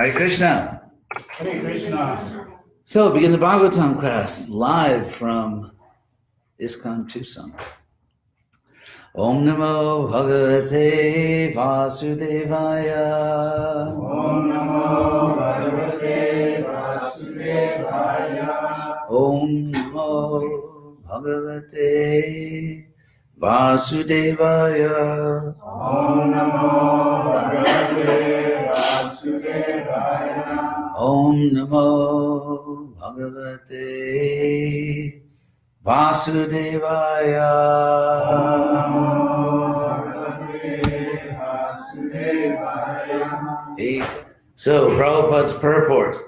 Hare Krishna. Hare Krishna. So, begin the Bhagavatam class live from ISKCON Tucson. Om Namo Bhagavate Vasudevaya. Om Namo Bhagavate Vasudevaya. Om Namo Bhagavate Vasudevaya. Om Namo Bhagavate Om Namo Bhagavate Vasudevaya. So, Prabhupada's purport.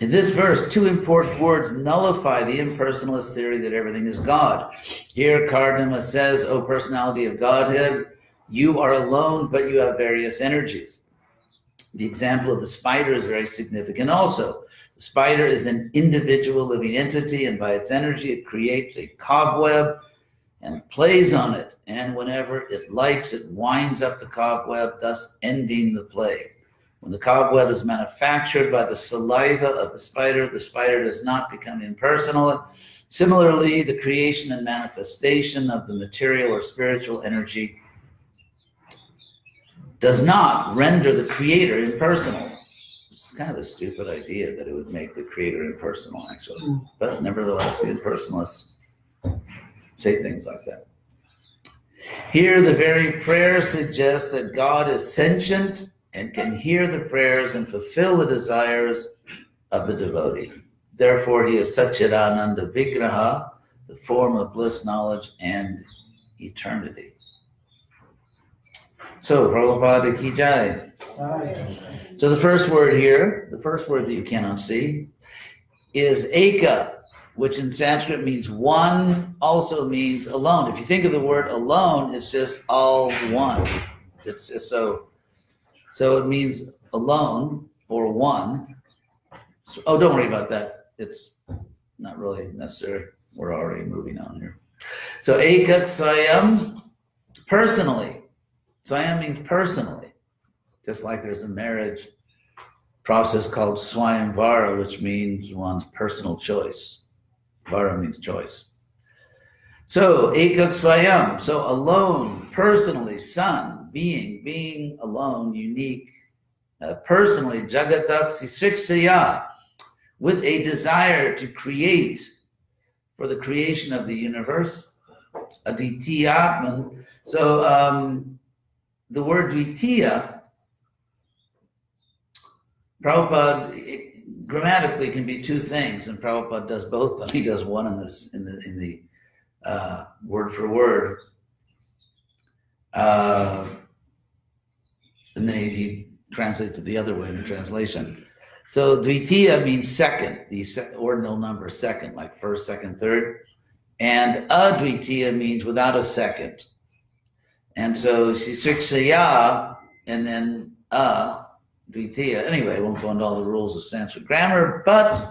In this verse, two important words nullify the impersonalist theory that everything is God. Here, Kardama says, O personality of Godhead, you are alone, but you have various energies. The example of the spider is very significant also. The spider is an individual living entity, and by its energy, it creates a cobweb and plays on it. And whenever it likes, it winds up the cobweb, thus ending the play. When the cobweb is manufactured by the saliva of the spider, the spider does not become impersonal. Similarly, the creation and manifestation of the material or spiritual energy does not render the creator impersonal. It's kind of a stupid idea that it would make the creator impersonal, actually. Hmm. But nevertheless, the impersonalists say things like that. Here, the very prayer suggests that God is sentient and can hear the prayers and fulfill the desires of the devotee. Therefore, he is Satchidananda Vigraha, the form of bliss, knowledge, and eternity. So, Prabhupada ki jai. So, the first word here, the first word that you cannot see, is eka, which in Sanskrit means one, also means alone. If you think of the word alone, it's just all one. It's just so, so it means alone or one. So, oh, don't worry about that. It's not really necessary. We're already moving on here. So Ekat Swayam, personally. Swayam means personally. Just like there's a marriage process called Swayamvara, which means one's personal choice. Vara means choice. So Ekak Swayam, so alone, personally, son, being, being alone, unique, uh, personally, Jagatak Sisiksaya, with a desire to create for the creation of the universe, Aditya Atman. So um, the word Dvitiya, Prabhupada it grammatically can be two things, and Prabhupada does both. But he does one in this in the in the uh, word for word, uh, and then he, he translates it the other way in the translation. So Dvitiya means second, the se- ordinal number second, like first, second, third. And Advitiya means without a second. And so Sisiksaya and then A, Dvitiya. Anyway, I won't go into all the rules of Sanskrit grammar, but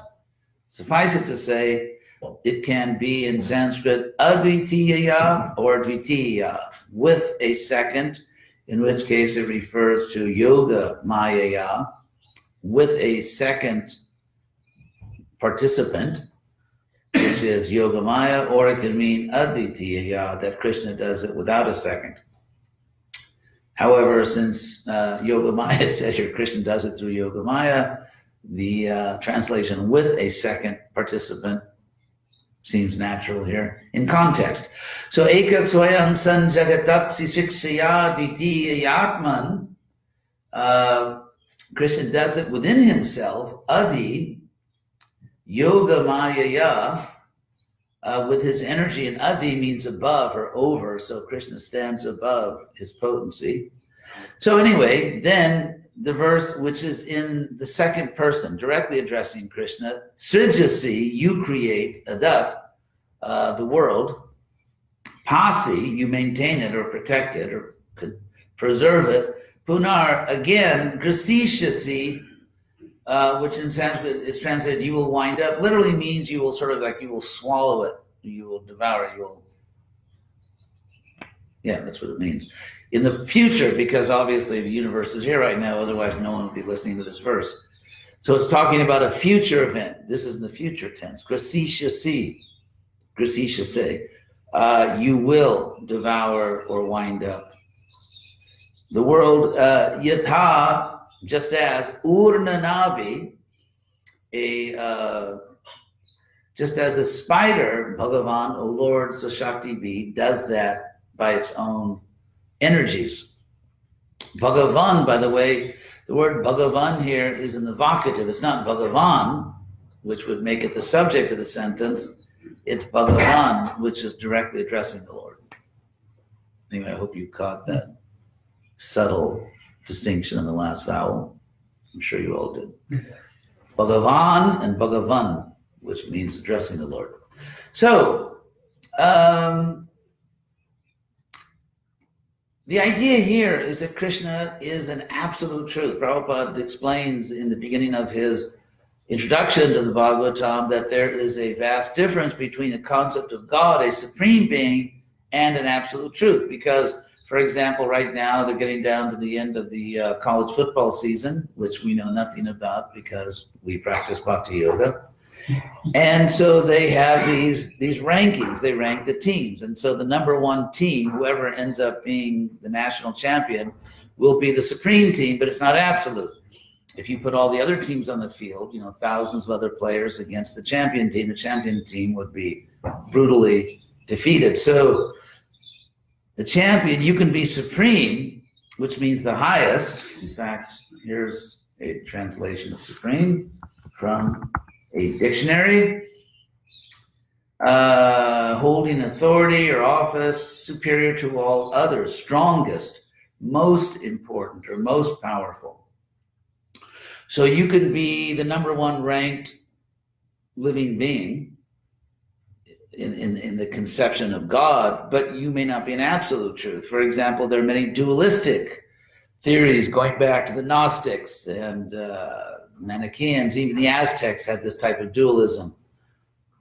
suffice it to say, it can be in Sanskrit Advitiya or Dvitiya with a second, in which case it refers to Yoga Mayaya with a second participant, which is Yogamaya, or it can mean Advitiya, that Krishna does it without a second. However, since uh, Yogamaya says your Christian does it through Yogamaya, the uh, translation with a second participant seems natural here in context. So, Ekak Swayam San Jagatak Sisiksaya Diti Yatman, uh, Krishna does it within himself, Adi, Yoga Mayaya, uh, with his energy, and Adi means above or over, so Krishna stands above his potency. So, anyway, then the verse which is in the second person, directly addressing Krishna, Srijasi, you create, Adat, uh, the world, Pasi, you maintain it or protect it or preserve it, Punar, again, Grasishasi, uh, which in Sanskrit is translated, you will wind up, literally means you will sort of like, you will swallow it, you will devour it, you will. Yeah, that's what it means. In the future, because obviously the universe is here right now, otherwise no one would be listening to this verse. So it's talking about a future event. This is in the future tense. Grasisha si. Grasisha say. Uh, you will devour or wind up. The world, uh, yatha, just as urnanabi, a uh, just as a spider, Bhagavan, O Lord, Sashakti be, does that by its own energies. Bhagavan, by the way, the word Bhagavan here is in the vocative. It's not Bhagavan, which would make it the subject of the sentence. It's Bhagavan, which is directly addressing the Lord. Anyway, I hope you caught that subtle distinction in the last vowel. I'm sure you all did. Bhagavan and Bhagavan, which means addressing the Lord. So, um, the idea here is that Krishna is an absolute truth. Prabhupada explains in the beginning of his introduction to the Bhagavatam that there is a vast difference between the concept of God, a supreme being, and an absolute truth. Because, for example, right now they're getting down to the end of the uh, college football season, which we know nothing about because we practice bhakti yoga. And so they have these these rankings. They rank the teams. And so the number one team whoever ends up being the national champion will be the supreme team but it's not absolute. If you put all the other teams on the field you know thousands of other players against the champion team the champion team would be brutally defeated. So the champion you can be supreme which means the highest. In fact here's a translation of supreme from a dictionary, uh, holding authority or office superior to all others, strongest, most important, or most powerful. So you could be the number one ranked living being in, in, in the conception of God, but you may not be an absolute truth. For example, there are many dualistic theories going back to the Gnostics and uh, Manichaeans, even the Aztecs had this type of dualism,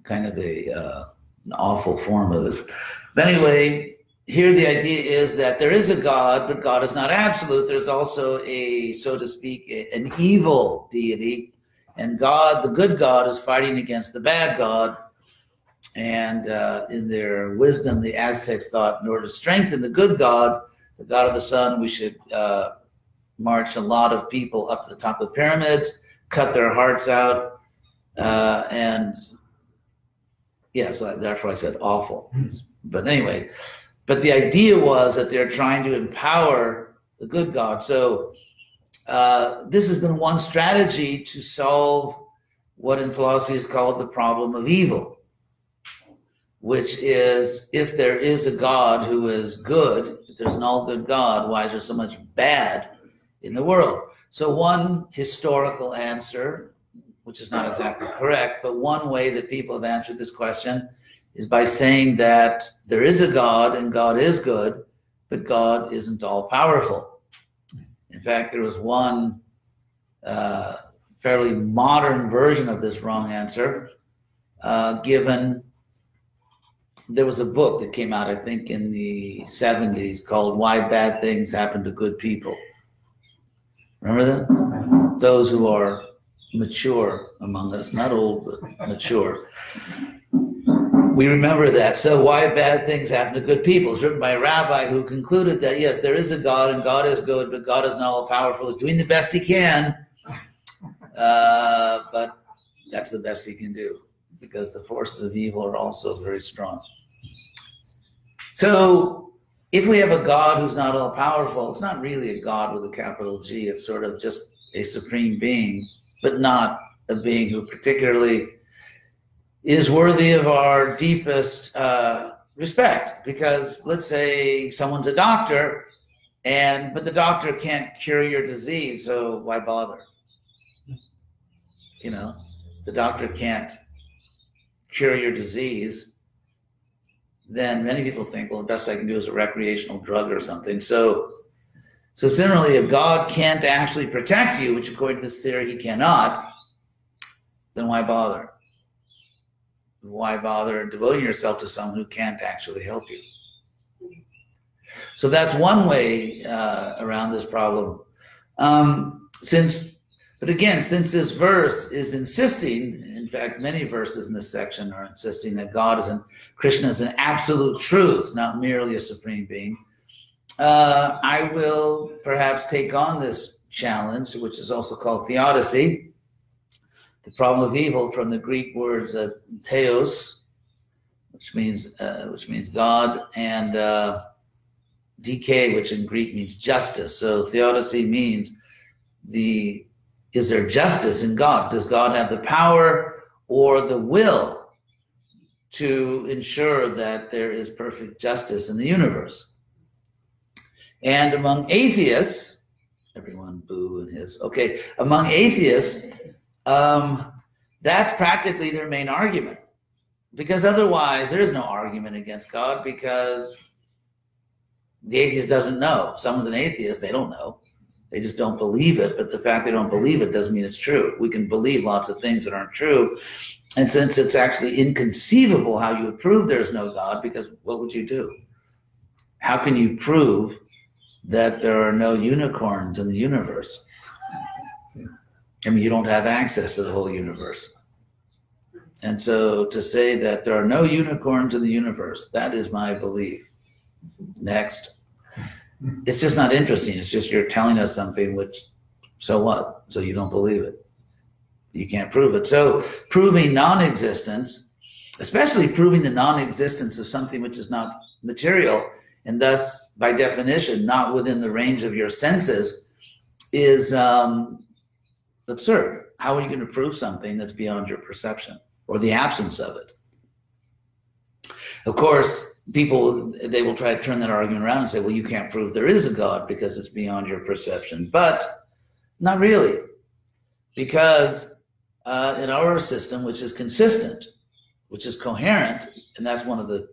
kind of a uh, an awful form of it. But anyway, here the idea is that there is a God, but God is not absolute. There's also a, so to speak, an evil deity, and God, the good God, is fighting against the bad God. And uh, in their wisdom, the Aztecs thought, in order to strengthen the good God, the God of the sun, we should uh, march a lot of people up to the top of the pyramids cut their hearts out, uh, and yeah, so therefore I said awful. But anyway, but the idea was that they're trying to empower the good God. So uh, this has been one strategy to solve what in philosophy is called the problem of evil, which is if there is a God who is good, if there's an all good God, why is there so much bad in the world? So, one historical answer, which is not exactly correct, but one way that people have answered this question is by saying that there is a God and God is good, but God isn't all powerful. In fact, there was one uh, fairly modern version of this wrong answer uh, given. There was a book that came out, I think, in the 70s called Why Bad Things Happen to Good People. Remember that? Those who are mature among us, not old, but mature. We remember that. So, why bad things happen to good people? It's written by a rabbi who concluded that yes, there is a God and God is good, but God is not all powerful. He's doing the best he can, uh, but that's the best he can do because the forces of evil are also very strong. So, if we have a God who's not all powerful, it's not really a God with a capital G. It's sort of just a supreme being, but not a being who particularly is worthy of our deepest uh, respect. Because let's say someone's a doctor, and but the doctor can't cure your disease, so why bother? You know, the doctor can't cure your disease then many people think, well, the best I can do is a recreational drug or something. So, so similarly, if God can't actually protect you, which according to this theory he cannot, then why bother? Why bother devoting yourself to someone who can't actually help you? So that's one way uh, around this problem. Um, since But again, since this verse is insisting, in fact, many verses in this section are insisting that God is an Krishna is an absolute truth, not merely a supreme being. Uh, I will perhaps take on this challenge, which is also called theodicy, the problem of evil from the Greek words uh, theos, which means uh, which means God, and uh, dike, which in Greek means justice. So theodicy means the is there justice in God? Does God have the power or the will to ensure that there is perfect justice in the universe? And among atheists, everyone boo and his, okay, among atheists, um, that's practically their main argument. Because otherwise, there is no argument against God because the atheist doesn't know. Someone's an atheist, they don't know. They just don't believe it. But the fact they don't believe it doesn't mean it's true. We can believe lots of things that aren't true. And since it's actually inconceivable how you would prove there's no God, because what would you do? How can you prove that there are no unicorns in the universe? I mean, you don't have access to the whole universe. And so to say that there are no unicorns in the universe, that is my belief. Next it's just not interesting. It's just you're telling us something, which, so what? So you don't believe it. You can't prove it. So proving non existence, especially proving the non existence of something which is not material, and thus, by definition, not within the range of your senses, is um, absurd. How are you going to prove something that's beyond your perception or the absence of it? Of course, people they will try to turn that argument around and say, well, you can't prove there is a God because it's beyond your perception. But not really, because uh, in our system, which is consistent, which is coherent, and that's one of the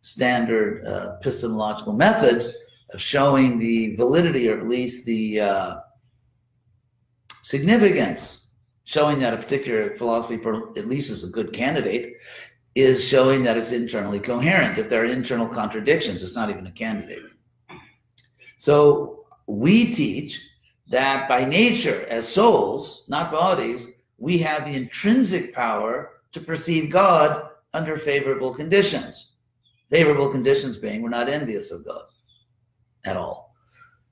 standard uh, epistemological methods of showing the validity or at least the uh, significance, showing that a particular philosophy at least is a good candidate, is showing that it's internally coherent. If there are internal contradictions, it's not even a candidate. So we teach that by nature, as souls, not bodies, we have the intrinsic power to perceive God under favorable conditions. Favorable conditions being we're not envious of God at all.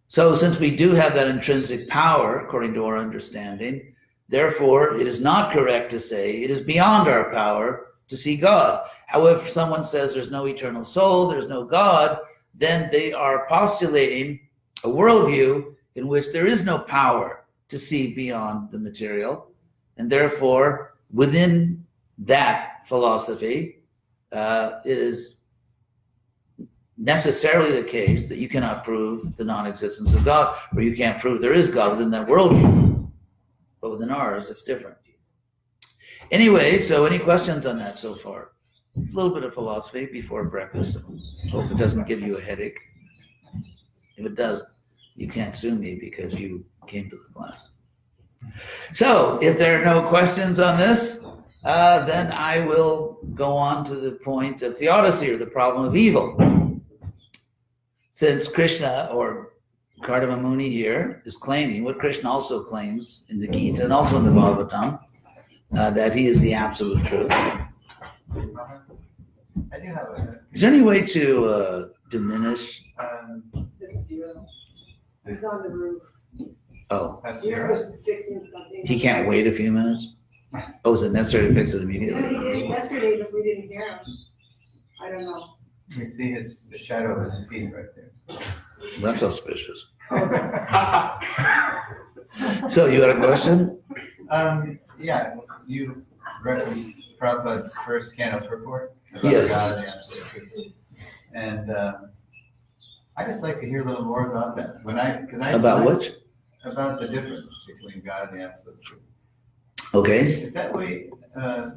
So, since we do have that intrinsic power, according to our understanding, therefore, it is not correct to say it is beyond our power to see God. However, someone says there's no eternal soul, there's no God, then they are postulating a worldview in which there is no power to see beyond the material. And therefore, within that philosophy, uh, it is necessarily the case that you cannot prove the non existence of God, or you can't prove there is God within that worldview. But within ours, it's different. Anyway, so any questions on that so far? A little bit of philosophy before breakfast. Hope it doesn't give you a headache. If it does, you can't sue me because you came to the class. So, if there are no questions on this, uh, then I will go on to the point of theodicy or the problem of evil. Since Krishna or Kardama Muni here is claiming what Krishna also claims in the Gita and also in the Bhagavatam, uh, that he is the absolute truth. Is there any way to uh, diminish? Um, He's on the roof. Oh, He's fixing something. he can't wait a few minutes? Oh, is it necessary to fix it Yeah, immediately? he did yesterday, but we didn't hear him. I don't know. You see his, the shadow of his feet right there. That's auspicious. So you had a question? Um, yeah, you referenced Prabhupada's first canto purport. about Yes. God and the. And, um, I just like to hear a little more about that. When I, because I. About what? About the difference between God and the absolute truth. Okay. Is that way, uh, I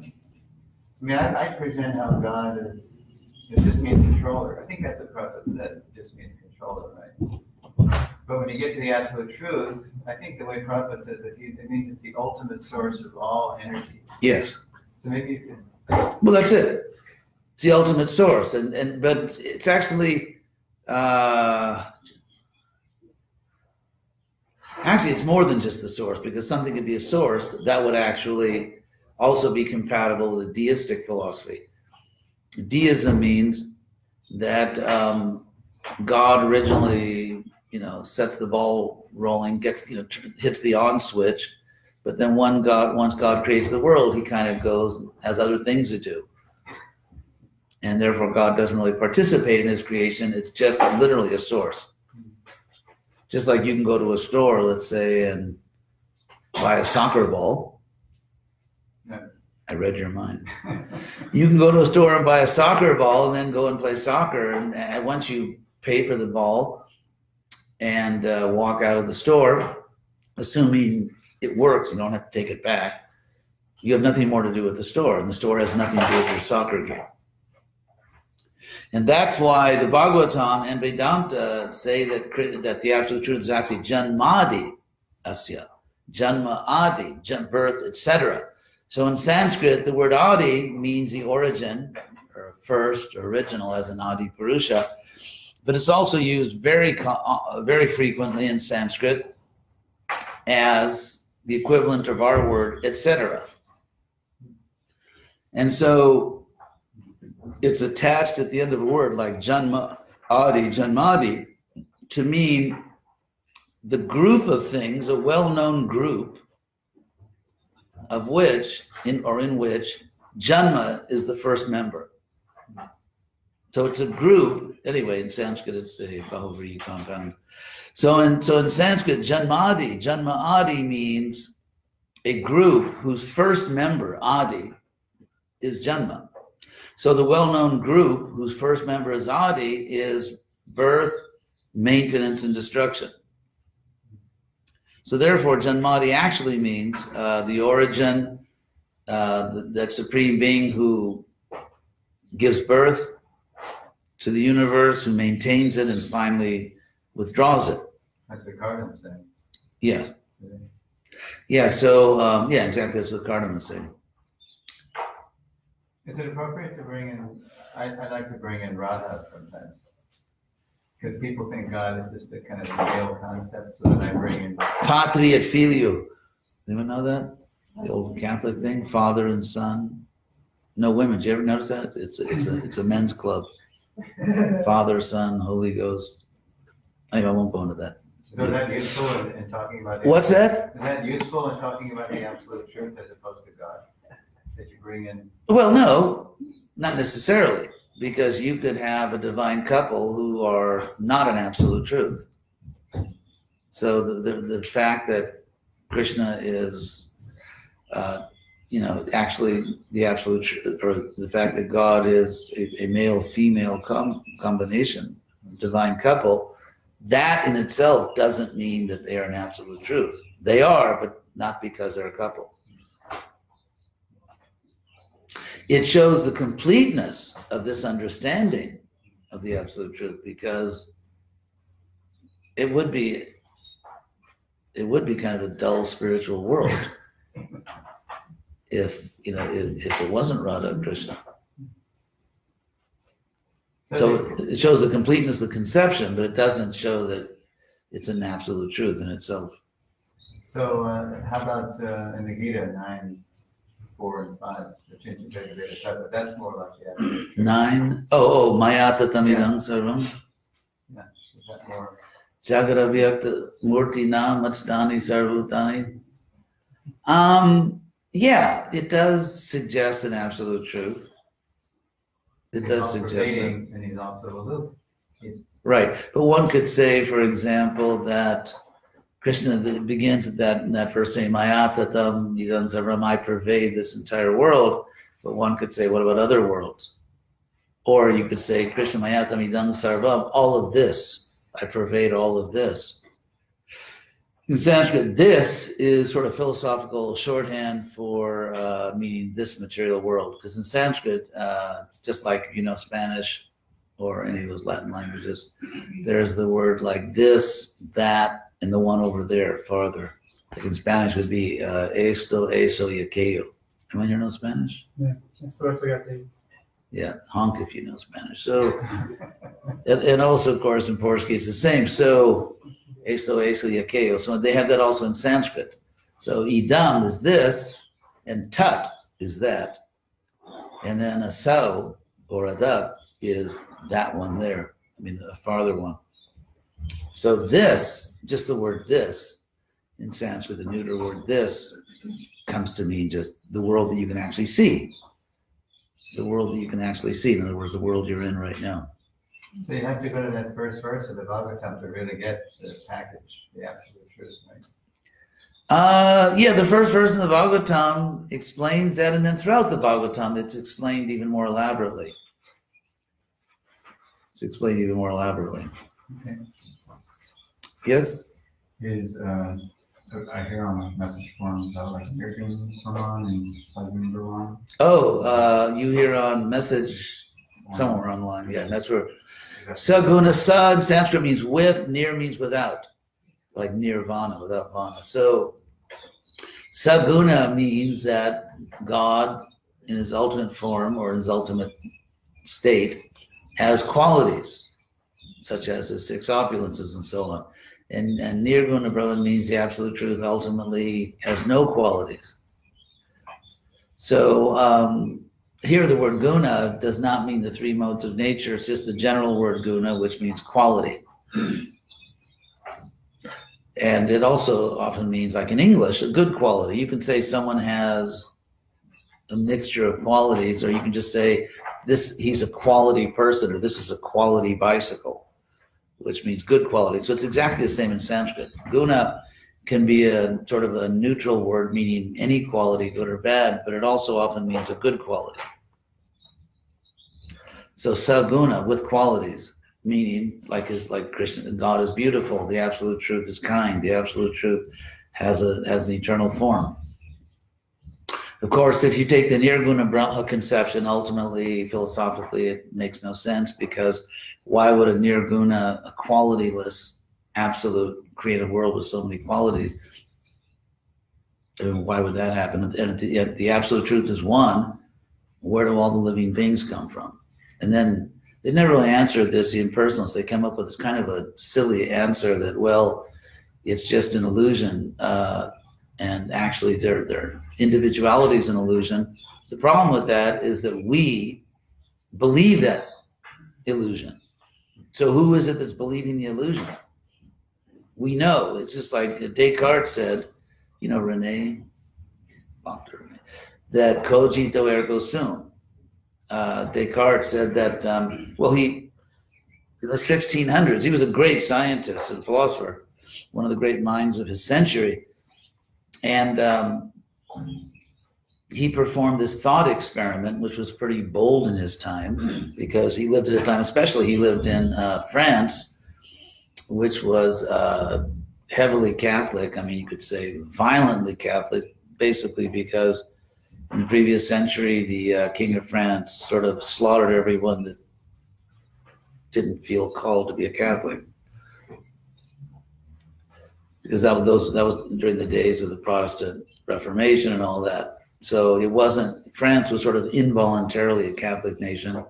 mean, I, I present how God is, it just means controller. I think that's what Prophet says, it just means controller, right? But when you get to the absolute truth, I think the way Prophet says it, it means it's the ultimate source of all energy. Yes. So maybe you can, Well, that's it. It's the ultimate source, and and but it's actually uh, actually, it's more than just the source because something could be a source that would actually also be compatible with a deistic philosophy. Deism means that um, God originally, you know, sets the ball rolling, gets, you know, tr- hits the on switch, but then one God, once God creates the world, he kind of goes has other things to do, and therefore God doesn't really participate in his creation. It's just literally a source. Just like you can go to a store, let's say, and buy a soccer ball. I read your mind. You can go to a store and buy a soccer ball and then go and play soccer. And, and once you pay for the ball and uh, walk out of the store, assuming it works, you don't have to take it back. You have nothing more to do with the store, and the store has nothing to do with your soccer game. And that's why the Bhagavatam and Vedanta say that that the absolute truth is actually Janmadi Asya, Janma Adi, jan- birth, etc. So in Sanskrit, the word Adi means the origin, or first, or original, as an Adi Purusha, but it's also used very uh, very frequently in Sanskrit as the equivalent of our word, etc. And so it's attached at the end of a word like Janma Adi, Janmadi, to mean the group of things, a well-known group, of which in or in which Janma is the first member. So it's a group. Anyway, in Sanskrit, it's a Bahuvrihi compound. So in so in Sanskrit, Janmadi, Janma Adi means a group whose first member, Adi, is Janma. So the well-known group whose first member is Adi is birth, maintenance, and destruction. So therefore, Janmadi actually means uh, the origin, uh, th- that supreme being who gives birth to the universe, who maintains it, and finally withdraws it. That's what Kardama saying. Yes. Yeah. So um, yeah, exactly. That's what Kardama is saying. Is it appropriate to bring in, I, I like to bring in Radha sometimes. Because people think God is just a kind of male concept, so then I bring in, Patri et filio. Anyone know that? The old Catholic thing, father and son. No women. Did you ever notice that? It's a, it's a it's a men's club. Father, Son, Holy Ghost. Anyway, I won't go into that. so is that useful in, in talking about? What's that? Is that useful in talking about the absolute truth as opposed to God? That you bring in, Well, no, not necessarily, because you could have a divine couple who are not an absolute truth. So the, the, the fact that Krishna is, uh, you know, actually the absolute truth, or the fact that God is a, a male female com- combination, divine couple, that in itself doesn't mean that they are an absolute truth. They are, but not because they're a couple. It shows the completeness of this understanding of the absolute truth because it would be it would be kind of a dull spiritual world if you know if, if it wasn't Radha and Krishna. So it shows the completeness of the conception, but it doesn't show that it's an absolute truth in itself. so, uh, how about, uh, in the Gita, nine, four and five, the Chincha that's more like, yeah, Nine. Oh, oh, Mayata Tamidang Sarvam. that more? Jagaravyakta Murti Na Machdani Sarvutani. Um, yeah, it does suggest an absolute truth. It He's does suggest that. And he's also aloof. He's Right. But one could say, for example, that Krishna begins at that in that verse saying, Mayatatam Idam Sarvam, I pervade this entire world. But one could say, what about other worlds? Or you could say, Krishna Mayatam Idam Sarvam, all of this. I pervade all of this. In Sanskrit, this is sort of philosophical shorthand for uh, meaning this material world. Because in Sanskrit, uh, just like you know Spanish or any of those Latin languages, there's the word like this, that, and the one over there farther. Like in Spanish would be uh, esto, eso, y aquello. Anyone here know Spanish? Esto, eso y aquello. Yeah, honk if you know Spanish. So, and, and also, of course, in Portuguese, the same. So, Esto, eso, y aquello. So they have that also in Sanskrit. So idam is this, and tat is that. And then a sao or a duck is that one there. I mean, the farther one. So this, just the word this in Sanskrit, the neuter word this comes to mean just the world that you can actually see. The world that you can actually see. In other words, the world you're in right now. So you have to go to that first verse of the Bhagavatam to really get the package, the absolute truth, right? Uh, yeah, the first verse in the Bhagavatam explains that, and then throughout the Bhagavatam, it's explained even more elaborately. It's explained even more elaborately. Okay. Yes? is uh, I hear on message forums about like American Quran and Southern Quran. Oh, uh, you hear on message somewhere online. Yeah, that's where Saguna sa in Sanskrit means with, near means without, like nirvana, without vana. So Saguna means that God, in his ultimate form or his ultimate state, has qualities, such as his six opulences and so on. And, and Nirguna, brother, means the absolute truth ultimately has no qualities. So um, here the word guna does not mean the three modes of nature. It's just the general word guna, which means quality. and it also often means, like in English, a good quality. You can say someone has a mixture of qualities, or you can just say this he's a quality person, or this is a quality bicycle which means good quality. So it's exactly the same in Sanskrit. Guna can be a sort of a neutral word meaning any quality, good or bad, but it also often means a good quality. So saguna with qualities, meaning like is like Krishna, God is beautiful, the absolute truth is kind, the absolute truth has a has an eternal form. Of course, if you take the Nirguna Brahma conception, ultimately, philosophically, it makes no sense because why would a nirguna, a qualityless, absolute creative world with so many qualities, And why would that happen? And the, the absolute truth is one. Where do all the living beings come from? And then they never really answer this, the impersonalists. They come up with this kind of a silly answer that, well, it's just an illusion. Uh, and actually, their, their individuality is an illusion. The problem with that is that we believe that illusion. So who is it that's believing the illusion? We know. It's just like Descartes said, you know, Rene, that cogito ergo sum. Uh, Descartes said that, um, well, he, in the 1600s, he was a great scientist and philosopher, one of the great minds of his century. And um, he performed this thought experiment, which was pretty bold in his time because he lived at a time, especially he lived in uh, France, which was uh, heavily Catholic. I mean, you could say violently Catholic, basically because in the previous century, the uh, King of France sort of slaughtered everyone that didn't feel called to be a Catholic. Because that was those that was during the days of the Protestant Reformation and all that so it wasn't, France was sort of involuntarily a Catholic nation.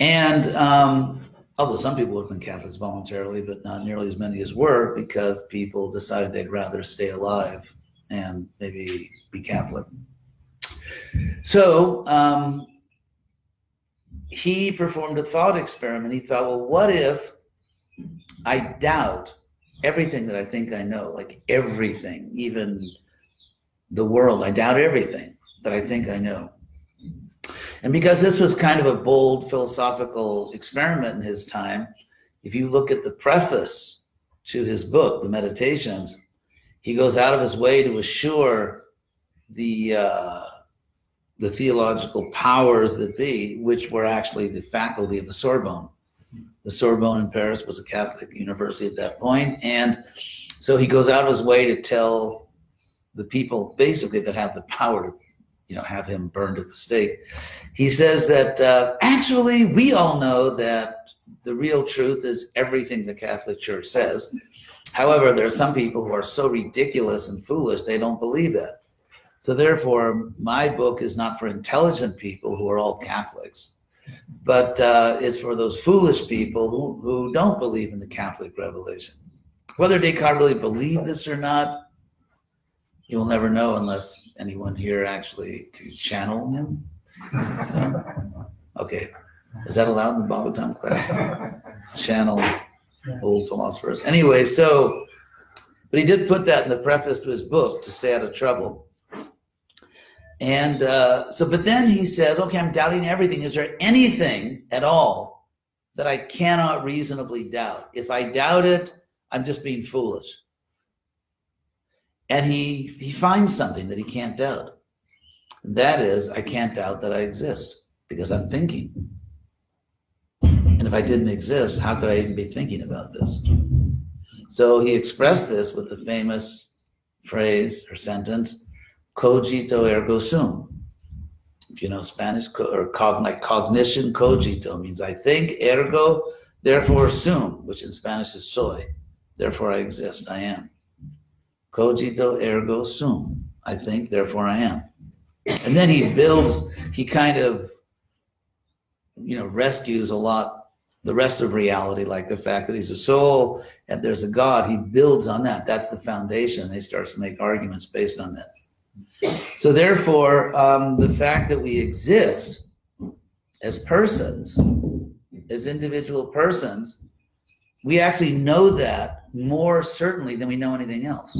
And um, although some people have been Catholics voluntarily, but not nearly as many as were because people decided they'd rather stay alive and maybe be Catholic. So um, he performed a thought experiment. He thought, well, what if I doubt everything that I think I know, like everything, even the world. I doubt everything that I think I know. And because this was kind of a bold philosophical experiment in his time, if you look at the preface to his book, The Meditations, he goes out of his way to assure the uh, the theological powers that be, which were actually the faculty of the Sorbonne. The Sorbonne in Paris was a Catholic university at that point, and so he goes out of his way to tell the people basically that have the power to you know have him burned at the stake. He says that uh, actually we all know that the real truth is everything the catholic church says. However there are some people who are so ridiculous and foolish they don't believe that. So therefore my book is not for intelligent people who are all catholics but uh, it's for those foolish people who, who don't believe in the catholic revelation. Whether Descartes really believed this or not, you will never know unless anyone here actually can channel him. Okay, is that allowed in the Bhagavatam class? Channel old philosophers. Anyway, so, but he did put that in the preface to his book to stay out of trouble. And uh, so, but then he says, okay, I'm doubting everything. Is there anything at all that I cannot reasonably doubt? If I doubt it, I'm just being foolish. And he he finds something that he can't doubt. That is, I can't doubt that I exist because I'm thinking. And if I didn't exist, how could I even be thinking about this? So he expressed this with the famous phrase or sentence, cogito ergo sum. If you know Spanish, or cog, like cognition, cogito means I think, ergo, therefore sum, which in Spanish is soy. Therefore I exist, I am. Cogito ergo sum. I think, therefore I am. And then he builds, he kind of, you know, rescues a lot the rest of reality, like the fact that he's a soul and there's a God, he builds on that. That's the foundation. He starts to make arguments based on that. So, therefore, um, the fact that we exist as persons, as individual persons, we actually know that more certainly than we know anything else.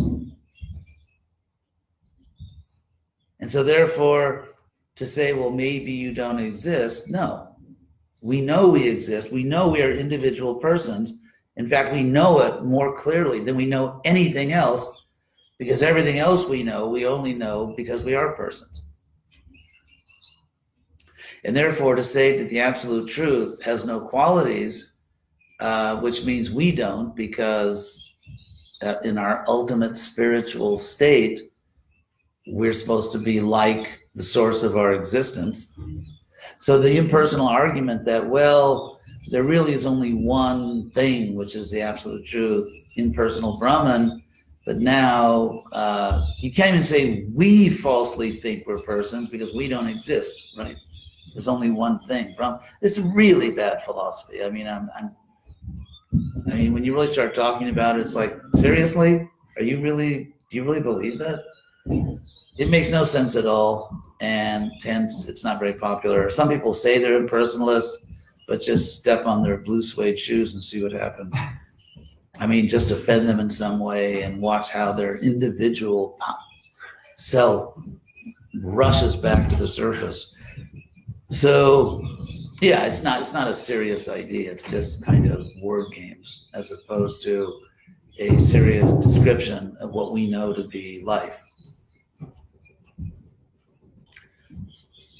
And so, therefore, to say, well, maybe you don't exist, no, we know we exist. We know we are individual persons. In fact, we know it more clearly than we know anything else because everything else we know, we only know because we are persons. And therefore, to say that the absolute truth has no qualities, uh, which means we don't, because uh, in our ultimate spiritual state, we're supposed to be like the source of our existence. So the impersonal argument that, well, there really is only one thing, which is the absolute truth, impersonal Brahman, but now uh, you can't even say we falsely think we're persons because we don't exist, right? There's only one thing. Brahman. It's really bad philosophy. I mean, I'm, I'm I mean, when you really start talking about it, it's like, seriously, are you really? Do you really believe that? It makes no sense at all and hence it's not very popular. Some people say they're impersonalists, but just step on their blue suede shoes and see what happens. I mean, just offend them in some way and watch how their individual self rushes back to the surface. So, yeah, it's not it's not a serious idea. It's just kind of word games as opposed to a serious description of what we know to be life.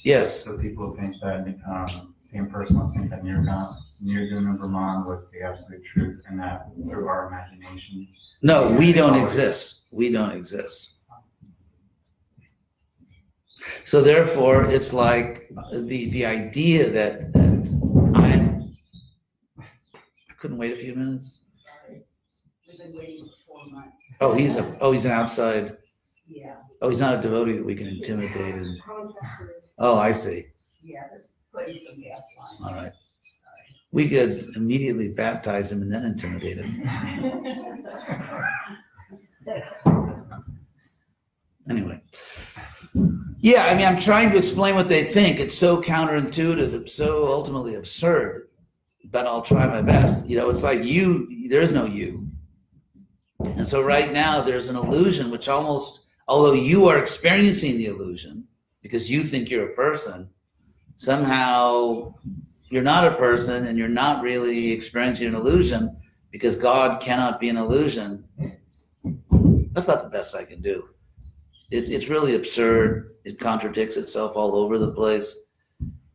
Yes. So people think that, um, the impersonalists think that Nirguna, Nirguna Brahman was the absolute truth and that through our imagination. No, we don't exist. We don't exist. So therefore, it's like the the idea that, that I'm. I couldn't wait a few minutes. Sorry. We've been waiting for four months. Oh, he's a oh he's an outside. Yeah. Oh, he's not a devotee that we can intimidate. And, oh, I see. yeah, they're putting gas lines. All right. We could immediately baptize him and then intimidate him. Anyway. Yeah, I mean, I'm trying to explain what they think. It's so counterintuitive, it's so ultimately absurd, but I'll try my best. You know, it's like you, there is no you. And so right now there's an illusion which almost, although you are experiencing the illusion because you think you're a person, somehow you're not a person and you're not really experiencing an illusion because God cannot be an illusion. That's about the best I can do. It, it's really absurd. It contradicts itself all over the place.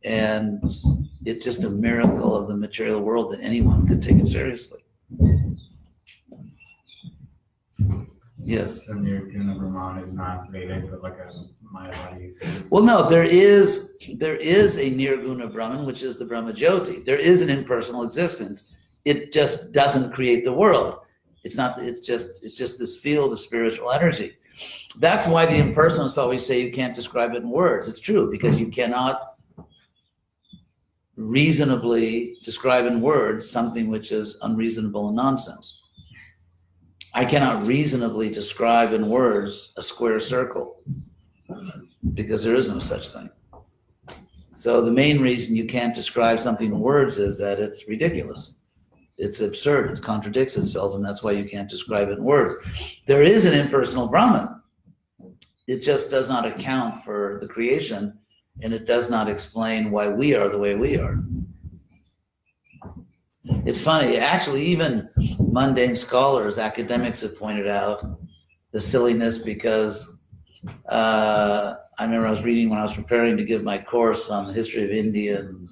And it's just a miracle of the material world that anyone could take it seriously. Yes. Nirguna Brahman is not Vedic, but like a Mayavadi. Well, no, there is there is a nirguna Brahman, which is the Brahma Jyoti. There is an impersonal existence. It just doesn't create the world. It's not. It's just. It's just this field of spiritual energy. That's why the impersonalists always say you can't describe it in words. It's true because you cannot reasonably describe in words something which is unreasonable and nonsense. I cannot reasonably describe in words a square circle because there is no such thing. So the main reason you can't describe something in words is that it's ridiculous. It's absurd. It contradicts itself, and that's why you can't describe it in words. There is an impersonal Brahman. It just does not account for the creation, and it does not explain why we are the way we are. It's funny, actually, even mundane scholars, academics have pointed out the silliness because uh, I remember I was reading when I was preparing to give my course on the history of Indian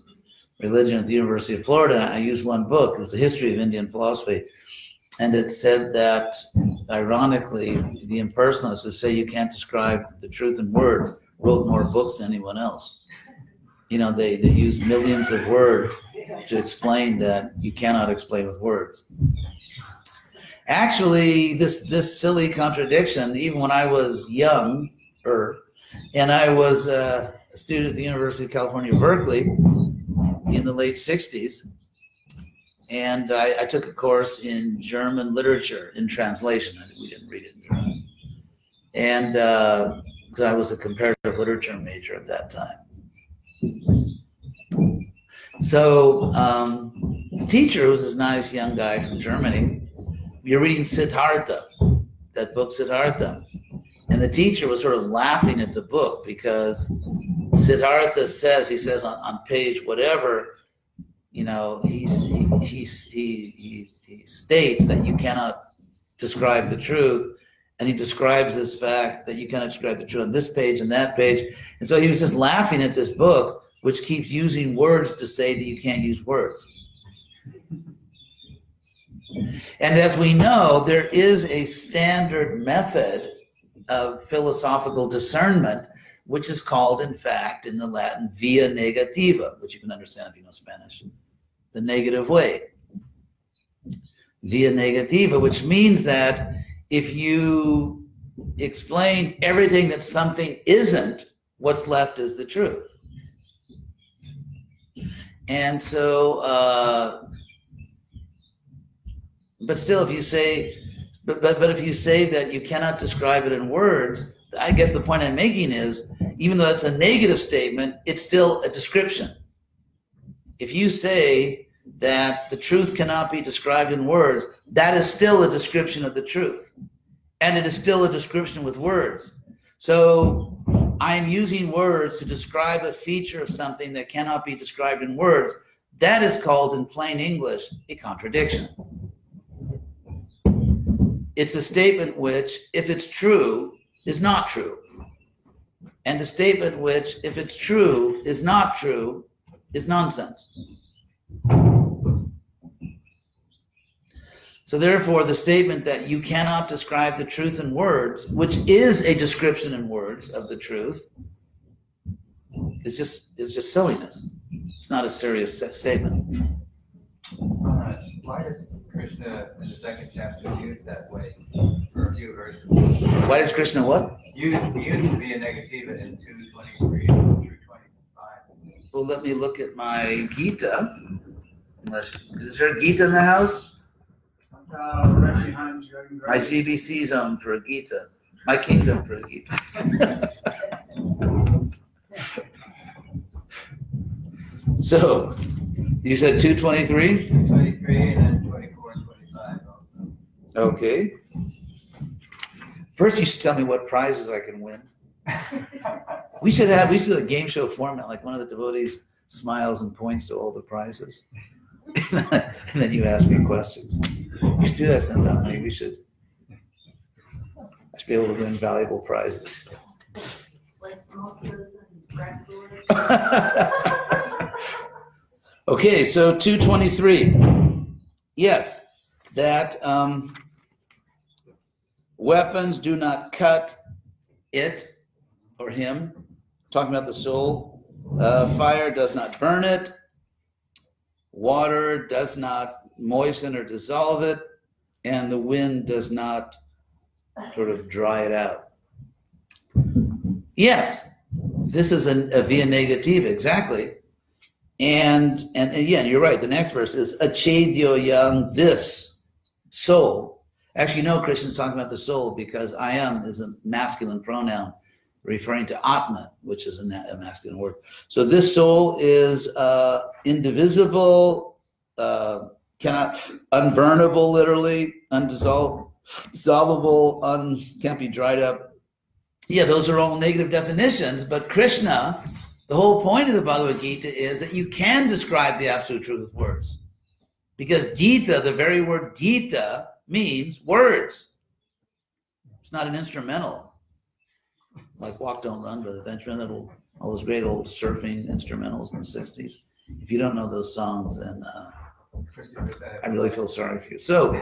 religion at the University of Florida. I used one book, it was the history of Indian philosophy. And it said that, ironically, the impersonalists who say you can't describe the truth in words wrote more books than anyone else. You know, they, they use millions of words to explain that you cannot explain with words. Actually, this this silly contradiction, even when I was young, or and I was a student at the University of California, Berkeley, in the late '60s, and I, I took a course in German literature in translation. We didn't read it in German, and because uh, I was a comparative literature major at that time. So um, the teacher was this nice young guy from Germany. You're reading Siddhartha, that book Siddhartha. And the teacher was sort of laughing at the book because Siddhartha says, he says on, on page whatever, you know, he's, he, he's, he, he, he states that you cannot describe the truth. And he describes this fact that you cannot describe the truth on this page and that page. And so he was just laughing at this book which keeps using words to say that you can't use words. And as we know, there is a standard method of philosophical discernment, which is called, in fact, in the Latin, via negativa, which you can understand if you know Spanish, the negative way. Via negativa, which means that if you explain everything that something isn't, what's left is the truth. And so, uh, but still, if you say, but, but, but if you say that you cannot describe it in words, I guess the point I'm making is, even though that's a negative statement, it's still a description. If you say that the truth cannot be described in words, that is still a description of the truth. And it is still a description with words. So I am using words to describe a feature of something that cannot be described in words. That is called, in plain English, a contradiction. It's a statement which, if it's true, is not true. And a statement which, if it's true, is not true, is nonsense. So therefore, the statement that you cannot describe the truth in words, which is a description in words of the truth, is just it's just silliness. It's not a serious statement. Why does Krishna in the second chapter used that way for a few verses. Why does Krishna what? use used to be a negativa in 223 through 25. Well, let me look at my Gita. Unless, is there a Gita in the house? Uh. My GBC zone for a Gita. My kingdom for a Gita. so, you said 223? 223. Okay. First, you should tell me what prizes I can win. We should have we should do a game show format like one of the devotees smiles and points to all the prizes. and then you ask me questions. We should do that sometime. Maybe we should. I should be able to win valuable prizes. Like mimosas and grass doors. okay, so 223. Yes, that um, weapons do not cut it or him. Talking about the soul. Uh, fire does not burn it. Water does not moisten or dissolve it. And the wind does not sort of dry it out. Yes, this is a, via negativa, exactly. And and again, you're right. The next verse is acchedyo 'yam, this soul. Actually, no, Krishna's talking about the soul because ayam is a masculine pronoun referring to Atma, which is a, masculine word. So this soul is uh, indivisible, uh, cannot unburnable, literally undissolvable, dissolvable, un can't be dried up. Yeah, those are all negative definitions. But Krishna, the whole point of the Bhagavad Gita is that you can describe the absolute truth with words, because Gita, the very word Gita, means words. It's not an instrumental like Walk Don't Run by the old, all those great old surfing instrumentals in the 60s. If you don't know those songs, then uh, Krishna put that- I really feel sorry for you. So,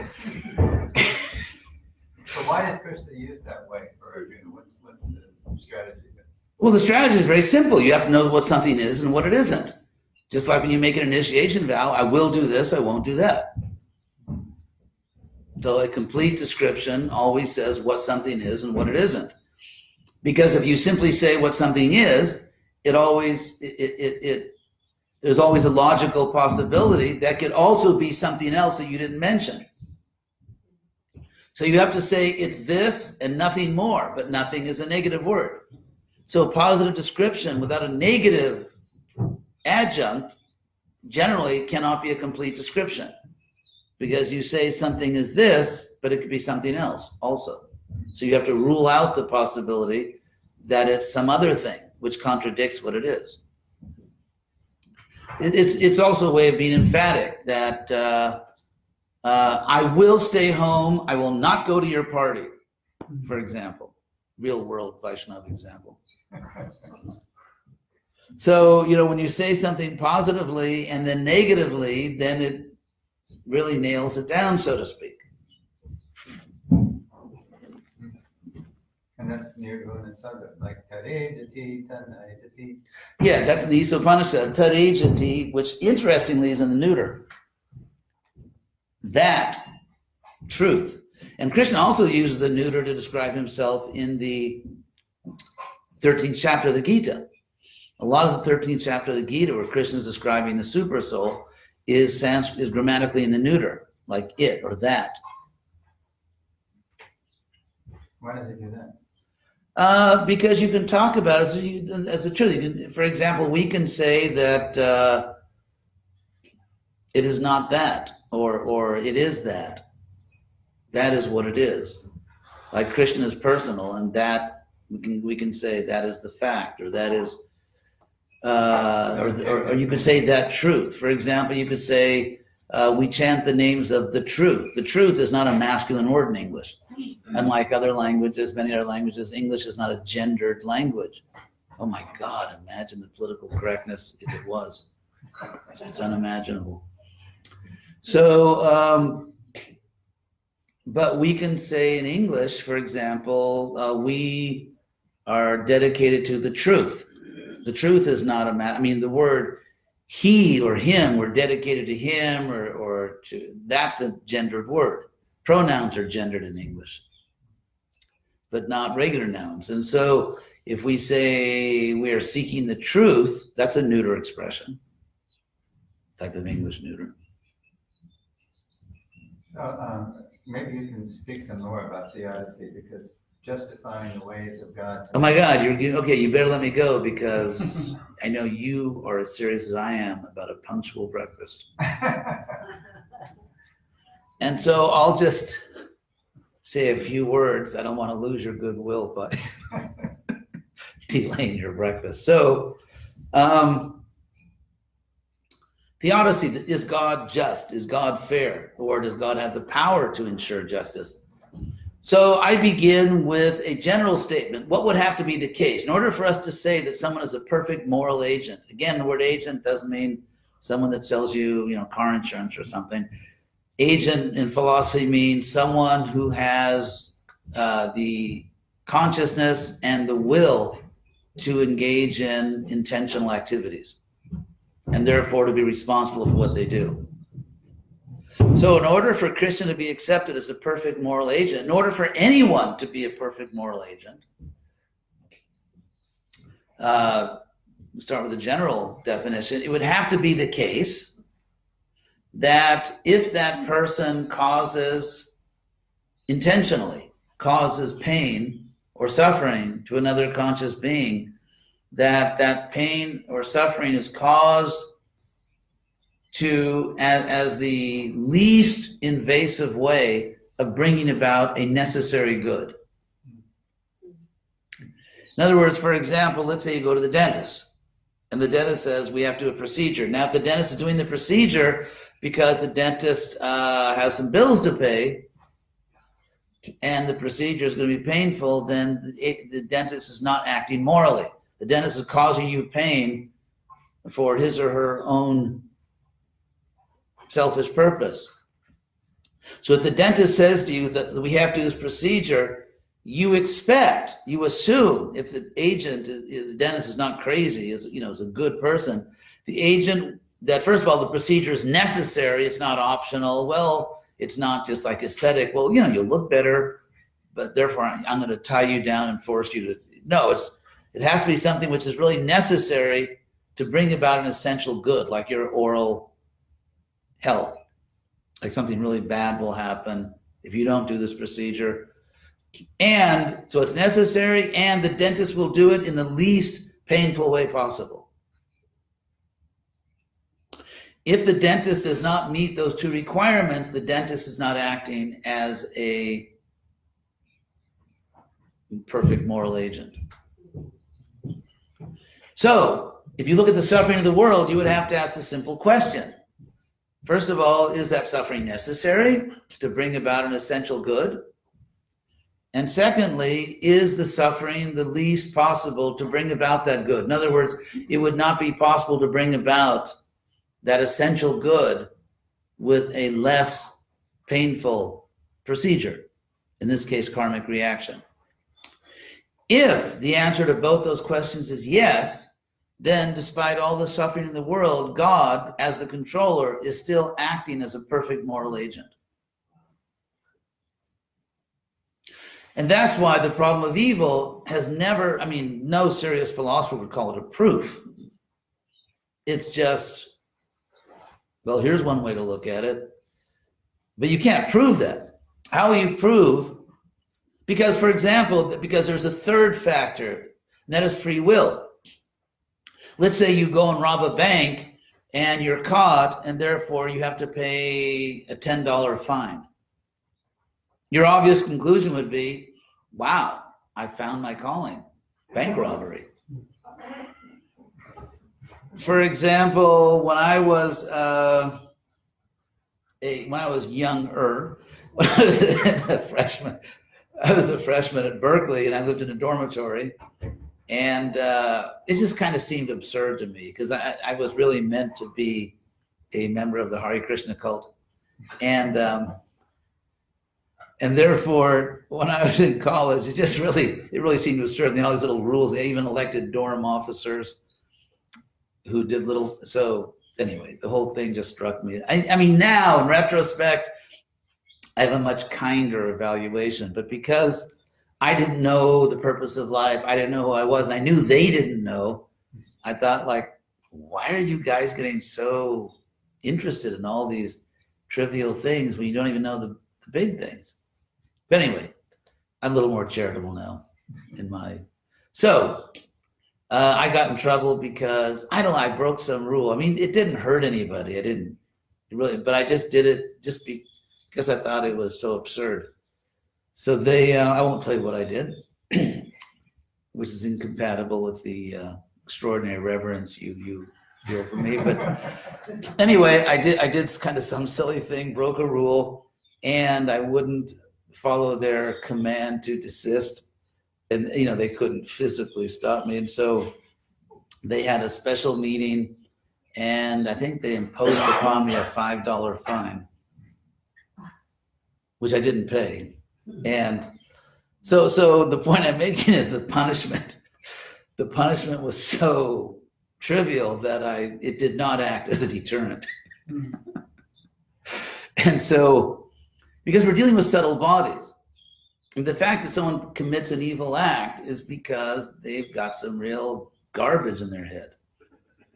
So why does Krishna use that way for Arjuna? What's, what's the strategy? well, the strategy is very simple. You have to know what something is and what it isn't. Just like when you make an initiation vow, I will do this, I won't do that. So, a complete description always says what something is and what it isn't. Because if you simply say what something is, it always it it, it, there's always a logical possibility that could also be something else that you didn't mention. So you have to say it's this and nothing more, but nothing is a negative word. So a positive description without a negative adjunct generally cannot be a complete description because you say something is this, but it could be something else also. So you have to rule out the possibility that it's some other thing which contradicts what it is. It- It's it's also a way of being emphatic that uh, uh, I will stay home. I will not go to your party, for example, real world Vaishnav example. So you know when you say something positively and then negatively, then it really nails it down, so to speak. And that's Nirguna Saga, like Tadejati Yeah, that's the Upanishad, Tadejati, which interestingly is in the neuter. That truth. And Krishna also uses the neuter to describe himself in the 13th chapter of the Gita. A lot of the 13th chapter of the Gita, where Krishna is describing the super soul, is, sans- is grammatically in the neuter, like it or that. Why does he do that? Uh, because you can talk about it as, you, as a truth. Can, for example, we can say that uh, it is not that, or or it is that. That is what it is. Like Krishna is personal, and that we can we can say that is the fact, or that is, uh, or, or or you could say that truth. For example, you could say uh, we chant the names of the truth. The truth is not a masculine word in English. Unlike other languages, many other languages, English is not a gendered language. Oh my God, imagine the political correctness if it was. It's unimaginable. So, um, but we can say in English, for example, uh, we are dedicated to the truth. The truth is not a ma- I mean, the word he or him, we're dedicated to him or, or to, that's a gendered word. Pronouns are gendered in English, but not regular nouns. And so if we say we are seeking the truth, that's a neuter expression, type of English neuter. So, um, maybe you can speak some more about theodicy, because justifying the ways of God. Oh my God, you're you, okay. You better let me go because I know you are as serious as I am about a punctual breakfast. And so I'll just say a few words. I don't want to lose your goodwill but delaying your breakfast. So, um, theodicy is God just? Is God fair? Or does God have the power to ensure justice? So I begin with a general statement. What would have to be the case in order for us to say that someone is a perfect moral agent? Again, the word agent doesn't mean someone that sells you, you know, car insurance or something. Agent in philosophy means someone who has uh, the consciousness and the will to engage in intentional activities and therefore to be responsible for what they do. So, in order for a Christian to be accepted as a perfect moral agent, in order for anyone to be a perfect moral agent, uh, we start with the general definition. It would have to be the case that if that person causes intentionally causes pain or suffering to another conscious being, that that pain or suffering is caused to as, as the least invasive way of bringing about a necessary good. In other words, for example, let's say you go to the dentist and the dentist says we have to do a procedure. Now, if the dentist is doing the procedure because the dentist uh, has some bills to pay and the procedure is going to be painful, then it, the dentist is not acting morally. The dentist is causing you pain for his or her own selfish purpose. So if the dentist says to you that we have to do this procedure, you expect, you assume, if the agent, if the dentist is not crazy, is you know, is a good person, the agent that first of all the procedure is necessary, it's not optional. Well, it's not just like aesthetic. Well, you know, you look better, but therefore I'm going to tie you down and force you to. No, it's it has to be something which is really necessary to bring about an essential good, like your oral health. Like something really bad will happen if you don't do this procedure. And so it's necessary, and the dentist will do it in the least painful way possible. If the dentist does not meet those two requirements, the dentist is not acting as a perfect moral agent. So, if you look at the suffering of the world, you would have to ask the simple question First of all, is that suffering necessary to bring about an essential good? And secondly, is the suffering the least possible to bring about that good? In other words, it would not be possible to bring about that essential good with a less painful procedure, in this case, karmic reaction. If the answer to both those questions is yes, then despite all the suffering in the world, God, as the controller, is still acting as a perfect moral agent. And that's why the problem of evil has never, I mean, no serious philosopher would call it a proof. It's just, well, here's one way to look at it. But you can't prove that. How will you prove? Because, for example, because there's a third factor, and that is free will. Let's say you go and rob a bank and you're caught, and therefore you have to pay a $10 fine. Your obvious conclusion would be, wow, I found my calling bank robbery. For example, when I was uh, a, when I was younger, when I was a freshman, I was a freshman at Berkeley, and I lived in a dormitory and uh, it just kind of seemed absurd to me because I, I, was really meant to be a member of the Hare Krishna cult, and um, and therefore, when I was in college, it just really it really seemed absurd. And all these little rules. They even elected dorm officers who did little. So anyway, the whole thing just struck me. I, I mean, now in retrospect, I have a much kinder evaluation, but because I didn't know the purpose of life. I didn't know who I was, and I knew they didn't know. I thought, like, why are you guys getting so interested in all these trivial things when you don't even know the, the big things? But anyway, I'm a little more charitable now in my. So uh, I got in trouble because I don't know, I broke some rule. I mean, it didn't hurt anybody. I didn't really, but I just did it just because I thought it was so absurd. So they, uh, I won't tell you what I did, which is incompatible with the uh, extraordinary reverence you you feel for me. But anyway, I did I did kind of some silly thing, broke a rule, and I wouldn't follow their command to desist, and you know they couldn't physically stop me, and so they had a special meeting, and I think they imposed upon me a five dollar fine, which I didn't pay and so, so the point I'm making is the punishment. The punishment was so trivial that I it did not act as a deterrent. Hmm. and so, because we're dealing with subtle bodies, the fact that someone commits an evil act is because they've got some real garbage in their head.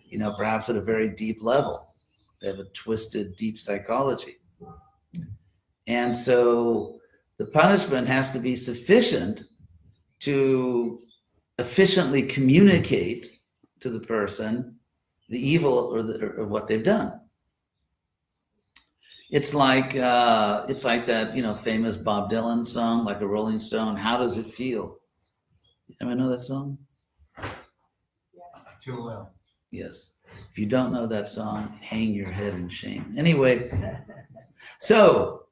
You know, perhaps at a very deep level, they have a twisted, deep psychology. And so the punishment has to be sufficient to efficiently communicate to the person the evil or, the, or what they've done. It's like uh, it's like that you know famous Bob Dylan song, like a Rolling Stone. How does it feel? Anyone know that song? Too well. Yes. If you don't know that song, hang your head in shame. Anyway, so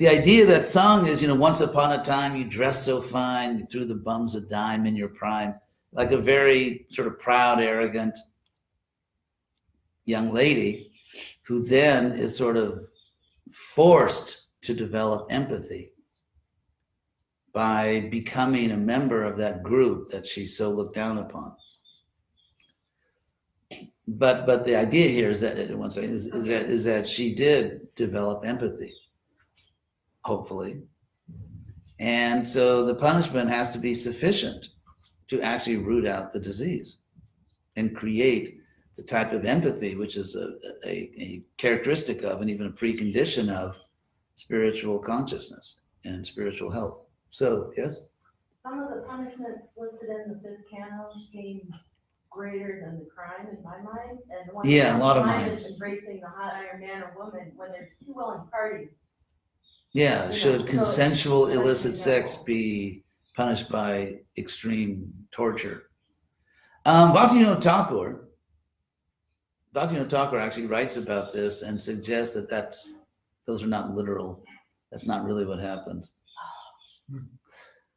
the idea of that song is, you know, once upon a time you dressed so fine, you threw the bums a dime in your prime, like a very sort of proud, arrogant young lady who then is sort of forced to develop empathy by becoming a member of that group that she so looked down upon. But but the idea here is that once is, is that is that she did develop empathy hopefully and so the punishment has to be sufficient to actually root out the disease and create the type of empathy which is a, a, a characteristic of and even a precondition of spiritual consciousness and spiritual health so yes Some of the punishments listed in the fifth canto seem greater than the crime in my mind. And one Yeah, a lot of mind is Embracing the hot iron man or woman when there's two willing parties. Yeah, should consensual illicit sex be punished by extreme torture? Um, Bhaktivinoda Thakur, Bhaktivinoda Thakur actually writes about this and suggests that that's those are not literal. That's not really what happens.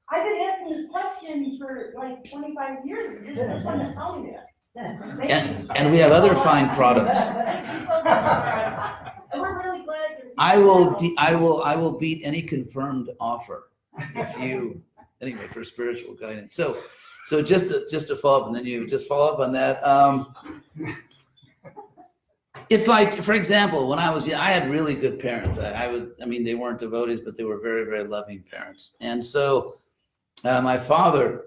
I've been asking this question for like twenty-five years, and you're the one that told me that. And and we have other fine products. Thank you so much. And we're really glad you're. I will de- I will I will beat any confirmed offer if you anyway for spiritual guidance. So so just to, just to follow up and then you just follow up on that. Um, it's like for example when I was I had really good parents. I, I was I mean they weren't devotees but they were very very loving parents. And so uh, my father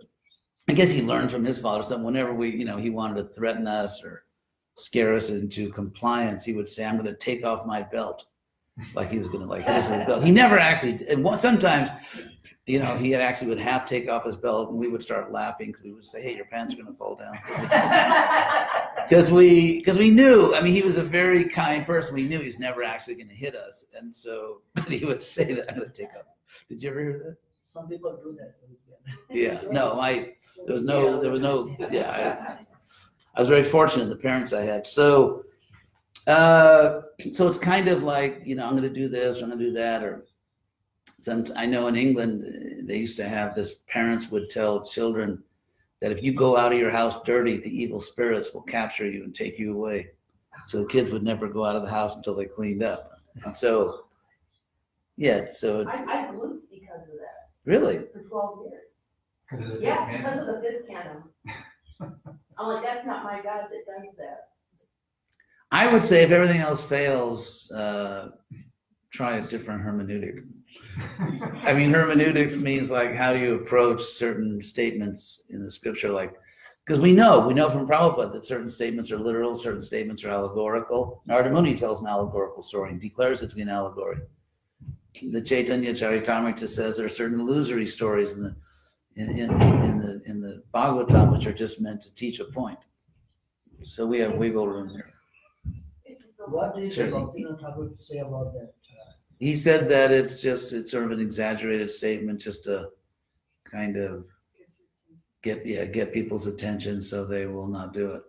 I guess he learned from his father. So whenever we you know he wanted to threaten us or scare us into compliance, he would say, "I'm going to take off my belt." Like he was gonna like hit us his belt. He never actually, and one, sometimes, you know, he had actually would half take off his belt, and we would start laughing because we would say, "Hey, your pants are gonna fall down," because we because we knew. I mean, he was a very kind person. We knew he's never actually gonna hit us, and so but he would say that I'm gonna take off. Did you ever hear that? Some people do that. Yeah. No, I there was no there was no yeah. I, I was very fortunate the parents I had. So, uh, so it's kind of like you know I'm going to do this, I'm going to do that, or some. I know in England uh, they used to have this. Parents would tell children that if you go out of your house dirty, the evil spirits will capture you and take you away. So the kids would never go out of the house until they cleaned up. And so, yeah. So it, I, I glue because of that really, for twelve years. Because of the Yeah, because of the fifth canto. I'm like, that's not my God that does that. I would say if everything else fails, uh, try a different hermeneutic. I mean, hermeneutics means like how do you approach certain statements in the scripture, like because we know we know from Prabhupada that certain statements are literal, certain statements are allegorical. Narada Muni tells an allegorical story and declares it to be an allegory. The Chaitanya Charitamrita says there are certain illusory stories in the in, in, in the in the Bhagavatam which are just meant to teach a point. So we have wiggle room here. What did Sure. Bhaktivinoda Thakur say about that? Uh, He said that it's just it's sort of an exaggerated statement, just to kind of get yeah get people's attention so they will not do it.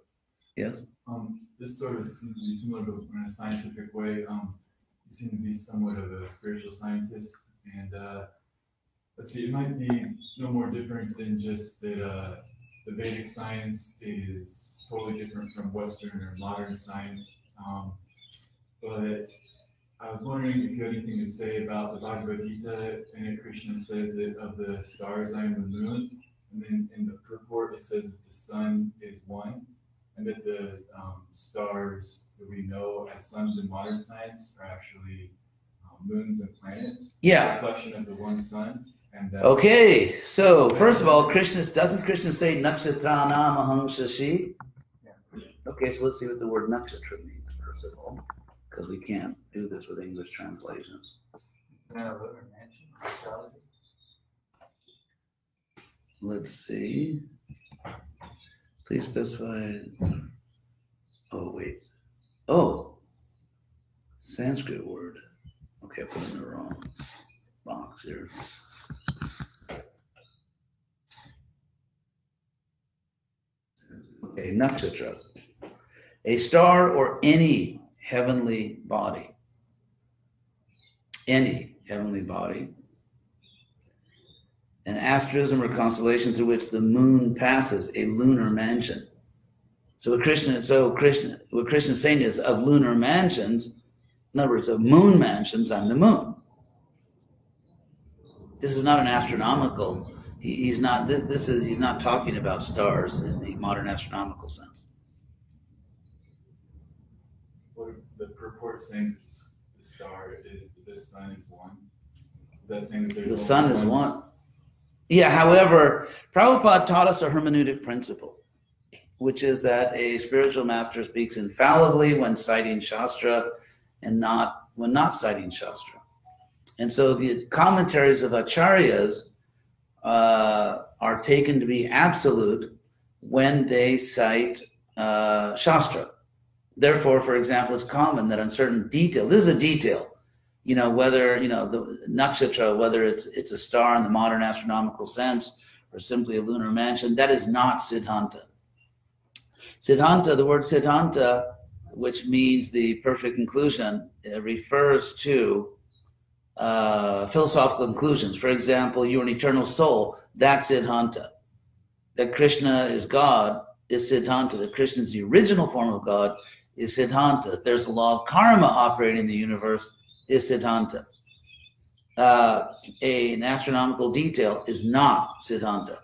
Yes. Um, this sort of seems to be similar, but in a scientific way. Um, you seem to be somewhat of a spiritual scientist, and uh, let's see, it might be no more different than just that uh, the Vedic science is totally different from Western or modern science. Um, but I was wondering if you had anything to say about the Bhagavad Gita, and Krishna says that of the stars I am the moon, and then in the purport it says that the sun is one and that the um, stars that we know as suns in modern science are actually um, moons and planets. Yeah. reflection of the one sun. And that, Okay. So first of all, Krishna doesn't Krishna say nakshatranam aham shashi? Okay, so let's see what the word nakshatra means first of all, because we can't do this with English translations. Then a lunar mansion, astrology. Let's see. Please specify. Oh, wait. Oh, Sanskrit word. Okay, I put it in the wrong box here. Okay, nakshatra. A star or any heavenly body. Any heavenly body an asterism or constellation through which the moon passes, a lunar mansion. So what Krishna, so what is saying is of lunar mansions, in other words, of moon mansions, I'm the moon. This is not an astronomical. He, he's not. This, this is. He's not talking about stars in the modern astronomical sense. What the purport saying the star, is, the sun is one? Is that saying that there's The sun is one. Yeah. However, Prabhupada taught us a hermeneutic principle, which is that a spiritual master speaks infallibly when citing Shastra and not when not citing Shastra. And so the commentaries of acharyas uh, are taken to be absolute when they cite uh, Shastra. Therefore, for example, it's common that on certain detail, this is a detail, you know, whether, you know, the nakshatra, whether it's it's a star in the modern astronomical sense or simply a lunar mansion, that is not Siddhanta. Siddhanta, the word Siddhanta, which means the perfect conclusion, it refers to uh, philosophical conclusions. For example, you're an eternal soul, that's Siddhanta. That Krishna is God is Siddhanta. That Krishna is the original form of God is Siddhanta. There's a law of karma operating in the universe is Siddhanta. Uh, an astronomical detail is not Siddhanta.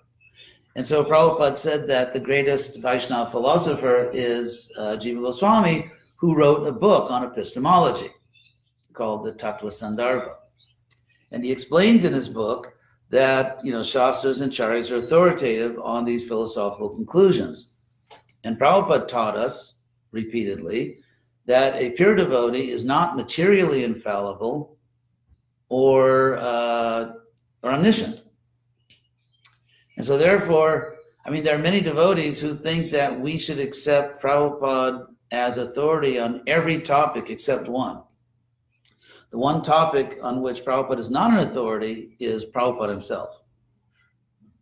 And so Prabhupada said that the greatest Vaishnava philosopher is uh, Jiva Goswami, who wrote a book on epistemology called the Tattva Sandarbha. And he explains in his book that, you know, Shastras and Charyas are authoritative on these philosophical conclusions. And Prabhupada taught us repeatedly that a pure devotee is not materially infallible or, uh, or omniscient. And so, therefore, I mean, there are many devotees who think that we should accept Prabhupada as authority on every topic except one. The one topic on which Prabhupada is not an authority is Prabhupada himself.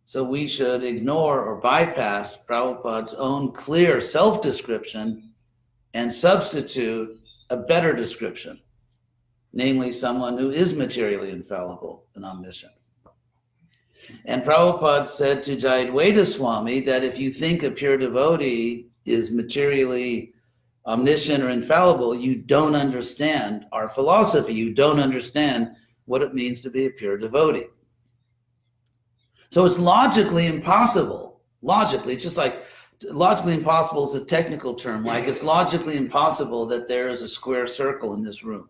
So we should ignore or bypass Prabhupada's own clear self description and substitute a better description, namely someone who is materially infallible and omniscient. And Prabhupada said to Jayadvaita Swami that if you think a pure devotee is materially omniscient or infallible, you don't understand our philosophy. You don't understand what it means to be a pure devotee. So it's logically impossible. Logically, it's just like logically impossible is a technical term. Like it's logically impossible that there is a square circle in this room.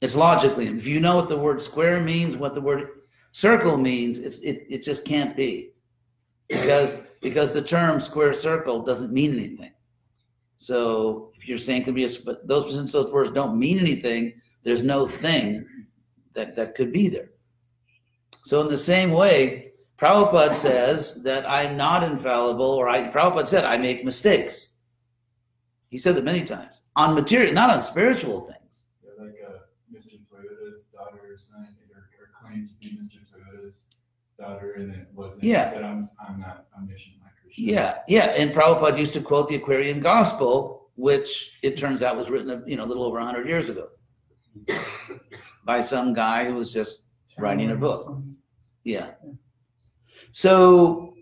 It's logically, if you know what the word square means, what the word circle means, it's, it, it just can't be. Because, because the term square circle doesn't mean anything. So if you're saying could be a, but those, since those words don't mean anything, there's no thing that, that could be there. So in the same way, Prabhupada says that I'm not infallible, or I, Prabhupada said I make mistakes. He said that many times on material, not on spiritual things. Yeah, like uh, Mr. Toyota's daughter or son, or, or claimed to be Mr. Toyota's daughter, and it wasn't. Yeah. He said, I'm, I'm not omniscient like Krishna. Yeah, yeah. And Prabhupada used to quote the Aquarian Gospel, which it turns out was written, you know, a little over 100 years ago by some guy who was just writing a book. Yeah. So,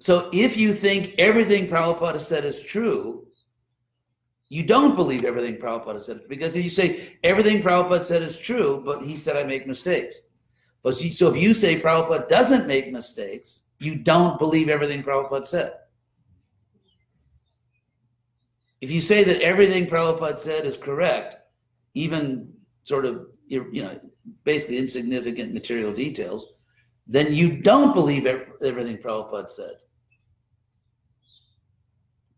so if you think everything Prabhupada said is true, you don't believe everything Prabhupada said because if you say everything Prabhupada said is true, but he said I make mistakes. But see, so if you say Prabhupada doesn't make mistakes, you don't believe everything Prabhupada said. If you say that everything Prabhupada said is correct, even sort of you know basically insignificant material details, then you don't believe everything Prabhupada said.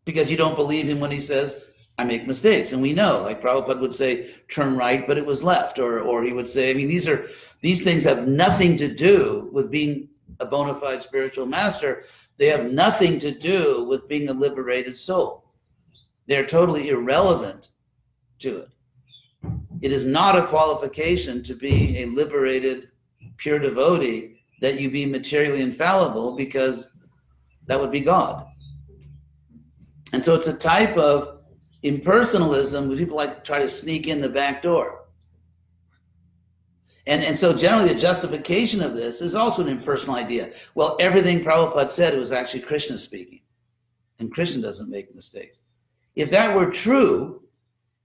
Because you don't believe him when he says, I make mistakes. And we know, like Prabhupada would say, turn right, but it was left. Or, or he would say, I mean, these are, these things have nothing to do with being a bona fide spiritual master. They have nothing to do with being a liberated soul. They're totally irrelevant to it. It is not a qualification to be a liberated, pure devotee that you be materially infallible because that would be God. And so it's a type of impersonalism where people like to try to sneak in the back door. And, and so generally the justification of this is also an impersonal idea. Well, everything Prabhupada said was actually Krishna speaking. And Krishna doesn't make mistakes. If that were true,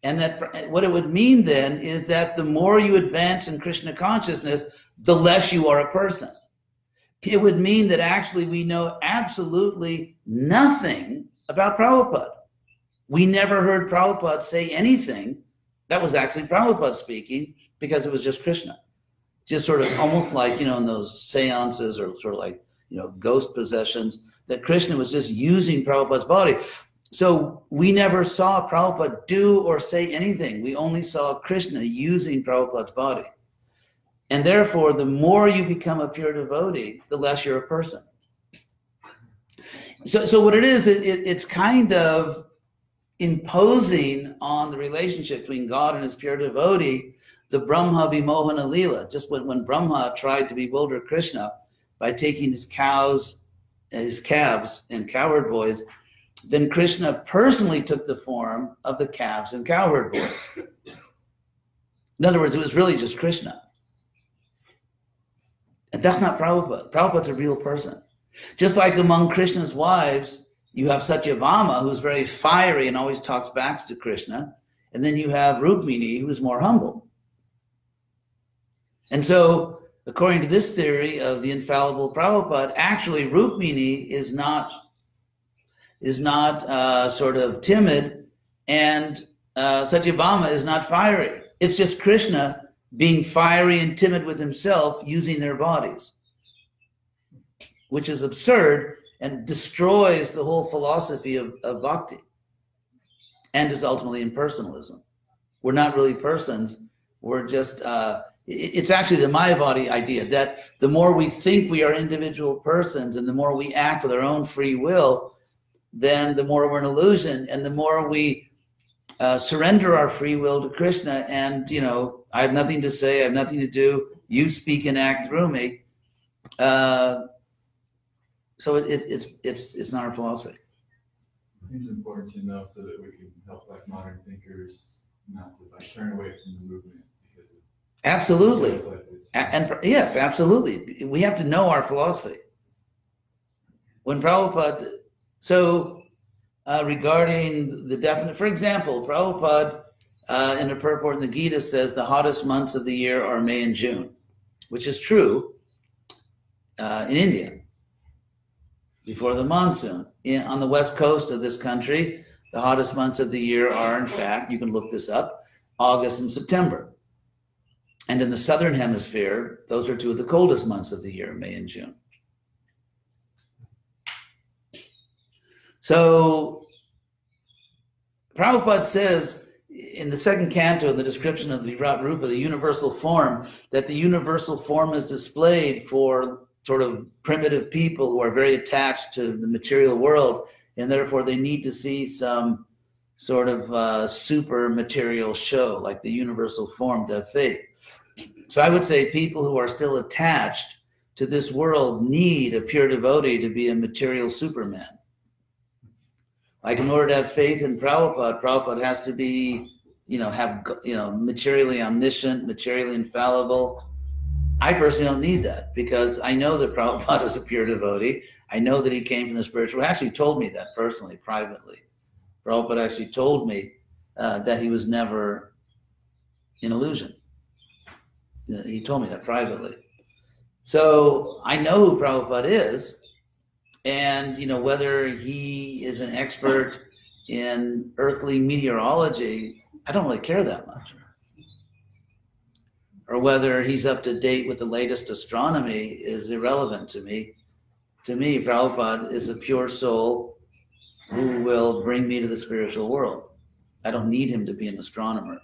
and that what it would mean then is that the more you advance in Krishna consciousness, the less you are a person. It would mean that actually we know absolutely nothing about Prabhupada. We never heard Prabhupada say anything that was actually Prabhupada speaking because it was just Krishna. Just sort of almost like, you know, in those seances or sort of like, you know, ghost possessions, that Krishna was just using Prabhupada's body. So we never saw Prabhupada do or say anything. We only saw Krishna using Prabhupada's body. And therefore, the more you become a pure devotee, the less you're a person. So, so what it is, it, it, it's kind of imposing on the relationship between God and his pure devotee the Brahma Vimohana. Just when, when Brahma tried to bewilder Krishna by taking his cows, his calves, and cowherd boys, then Krishna personally took the form of the calves and cowherd boys. In other words, it was really just Krishna. That's not Prabhupada. Prabhupada's a real person. Just like among Krishna's wives, you have Satyabhama, who's very fiery and always talks back to Krishna. And then you have Rukmini, who's more humble. And so, according to this theory of the infallible Prabhupada, actually Rukmini is not is not uh, sort of timid, and uh, Satyabhama is not fiery. It's just Krishna being fiery and timid with himself using their bodies, which is absurd and destroys the whole philosophy of, of bhakti and is ultimately impersonalism. We're not really persons, we're just, uh, it's actually the Mayavadi idea that the more we think we are individual persons and the more we act with our own free will, then the more we're an illusion and the more we uh, surrender our free will to Krishna and, you know, I have nothing to say, I have nothing to do, you speak and act through me. Uh, so it, it, it's, it's, it's not our philosophy. It's important to know so that we can help like modern thinkers not to like turn away from the movement Absolutely. like And, and yes, absolutely. We have to know our philosophy. When Prabhupada, so uh, regarding the definite, for example, Prabhupada uh, in the purport in the Gita says the hottest months of the year are May and June, which is true uh, in India before the monsoon. In, on the west coast of this country, the hottest months of the year are, in fact, you can look this up, August and September. And in the southern hemisphere, those are two of the coldest months of the year, May and June. So Prabhupada says in the second canto, the description of the Rupa, the universal form, that the universal form is displayed for sort of primitive people who are very attached to the material world, and therefore they need to see some sort of uh, super material show, like the universal form have faith. So I would say people who are still attached to this world need a pure devotee to be a material superman. Like in order to have faith in Prabhupada, Prabhupada has to be, you know, have you know materially omniscient, materially infallible. I personally don't need that because I know that Prabhupada is a pure devotee. I know that he came from the spiritual. He actually told me that personally, privately. Prabhupada actually told me uh, that he was never in illusion. He told me that privately. So I know who Prabhupada is, and you know whether he is an expert in earthly meteorology, I don't really care that much. Or whether he's up to date with the latest astronomy is irrelevant to me. To me, Prabhupada is a pure soul who will bring me to the spiritual world. I don't need him to be an astronomer.